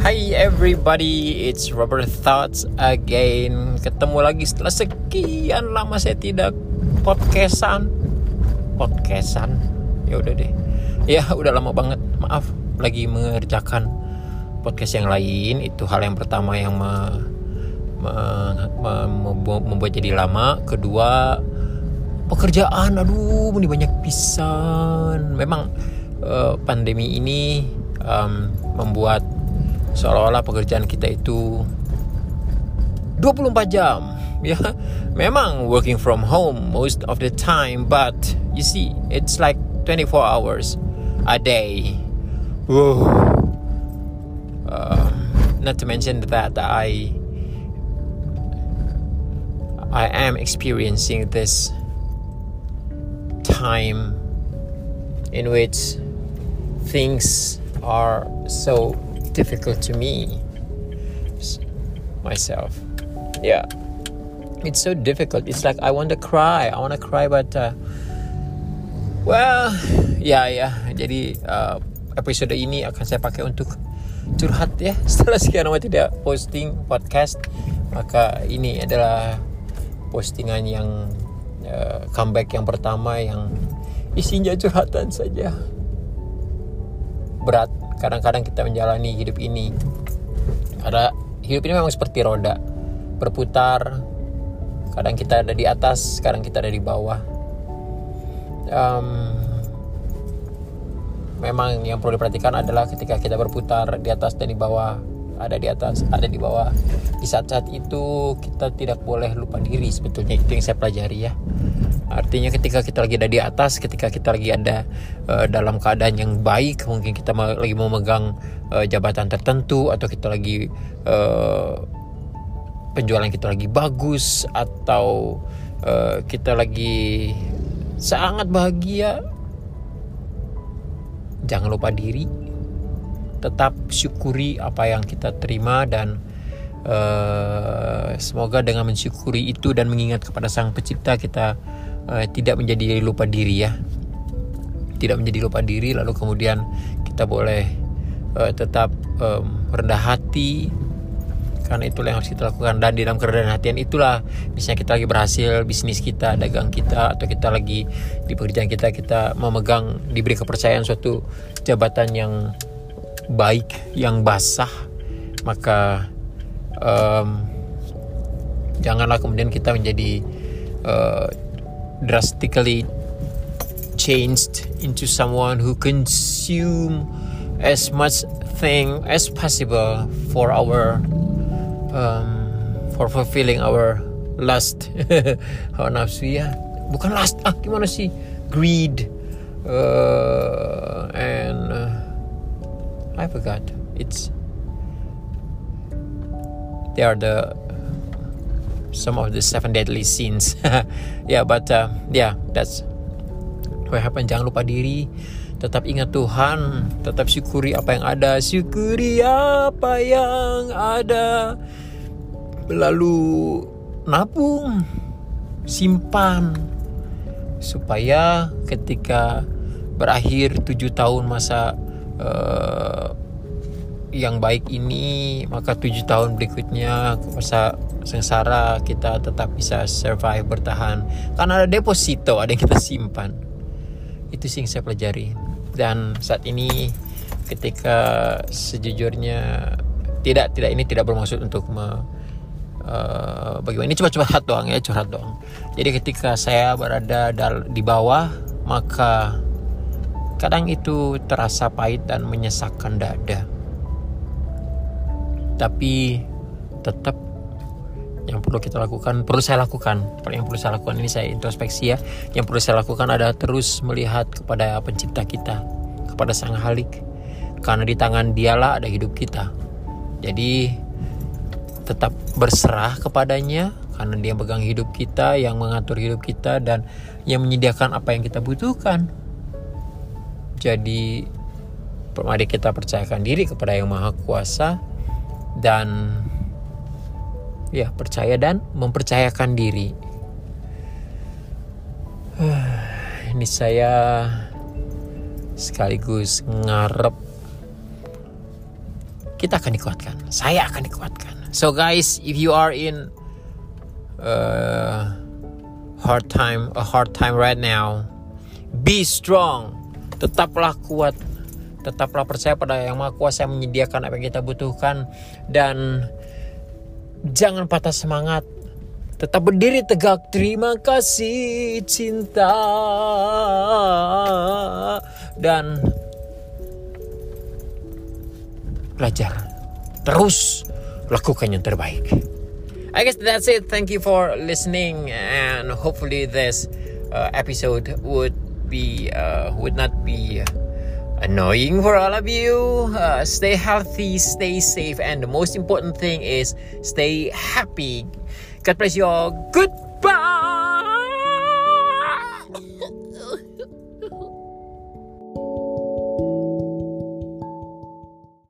Hi everybody, it's Robert Thoughts again. Ketemu lagi setelah sekian lama saya tidak podcastan. Podcastan. Ya udah deh. Ya udah lama banget. Maaf, lagi mengerjakan podcast yang lain. Itu hal yang pertama yang me, me, me, me, membuat jadi lama. Kedua, pekerjaan. Aduh, ini banyak pisan. Memang uh, pandemi ini um, membuat seolah-olah pekerjaan kita itu 24 jam ya memang working from home most of the time but you see it's like 24 hours a day. Uh, not to mention that I I am experiencing this time in which things are so difficult to me myself. Yeah. It's so difficult. It's like i want to cry. I want to cry but uh, well ya yeah, ya yeah. jadi uh, episode ini akan saya pakai untuk curhat ya. Setelah sekian lama tidak posting podcast maka ini adalah postingan yang uh, comeback yang pertama yang isinya curhatan saja. Berat kadang-kadang kita menjalani hidup ini. Ada hidup ini memang seperti roda berputar. Kadang kita ada di atas kadang kita ada di bawah. Um, memang yang perlu diperhatikan adalah ketika kita berputar di atas dan di bawah ada di atas ada di bawah. Di saat-saat itu kita tidak boleh lupa diri sebetulnya. Itu yang saya pelajari ya Artinya ketika kita lagi ada di atas, ketika kita lagi ada uh, dalam keadaan yang baik, mungkin kita lagi mau megang uh, jabatan tertentu atau kita lagi uh, penjualan kita lagi bagus atau uh, kita lagi sangat bahagia. Jangan lupa diri. Tetap syukuri apa yang kita terima dan uh, semoga dengan mensyukuri itu dan mengingat kepada Sang Pencipta kita uh, tidak menjadi lupa diri ya. Tidak menjadi lupa diri lalu kemudian kita boleh uh, tetap um, rendah hati. Karena itulah yang harus kita lakukan. Dan di dalam kerendahan hatian itulah misalnya kita lagi berhasil bisnis kita dagang kita atau kita lagi di pekerjaan kita kita memegang diberi kepercayaan suatu jabatan yang baik yang basah maka um, janganlah kemudian kita menjadi uh, drastically changed into someone who consume as much thing as possible for our um, for fulfilling our lust. Hawa nafsu ya. Bukan lust ah gimana sih? Greed uh, and uh, I forgot. It's they are the some of the seven deadly sins. Yeah but uh, yeah that's what happened. Jangan lupa diri. Tetap ingat Tuhan. Tetap syukuri apa yang ada. Syukuri apa yang ada. Lalu nabung. Simpan. Supaya ketika berakhir tujuh tahun masa uh, yang baik ini maka tujuh tahun berikutnya masa sengsara kita tetap bisa survive bertahan. Karena ada deposito ada yang kita simpan. Itu sih yang saya pelajari. Dan saat ini ketika sejujurnya tidak tidak ini tidak bermaksud untuk me, uh, bagaimana. Ini cuma curhat doang ya curhat doang. Jadi ketika saya berada di bawah maka kadang itu terasa pahit dan menyesakkan dada. Tapi tetap yang perlu kita lakukan perlu saya lakukan. Yang perlu saya lakukan ini saya introspeksi ya. Yang perlu saya lakukan adalah terus melihat kepada pencipta kita kepada sang halik. Karena di tangan dialah ada hidup kita. Jadi tetap berserah kepadanya karena dia pegang hidup kita yang mengatur hidup kita dan yang menyediakan apa yang kita butuhkan. Jadi mari kita percayakan diri kepada yang maha kuasa dan ya percaya dan mempercayakan diri. Ini saya sekaligus ngarep kita akan dikuatkan. Saya akan dikuatkan. So guys, if you are in uh, hard time, a hard time right now, be strong. Tetaplah kuat. Tetaplah percaya pada Yang Maha Kuasa yang menyediakan apa yang kita butuhkan dan jangan patah semangat. Tetap berdiri tegak. Terima kasih cinta. Dan belajar. Terus lakukan yang terbaik. I guess that's it. Thank you for listening, and hopefully this uh, episode would be uh, would not be annoying for all of you. Uh, stay healthy, stay safe, and the most important thing is stay happy. God bless you all. Good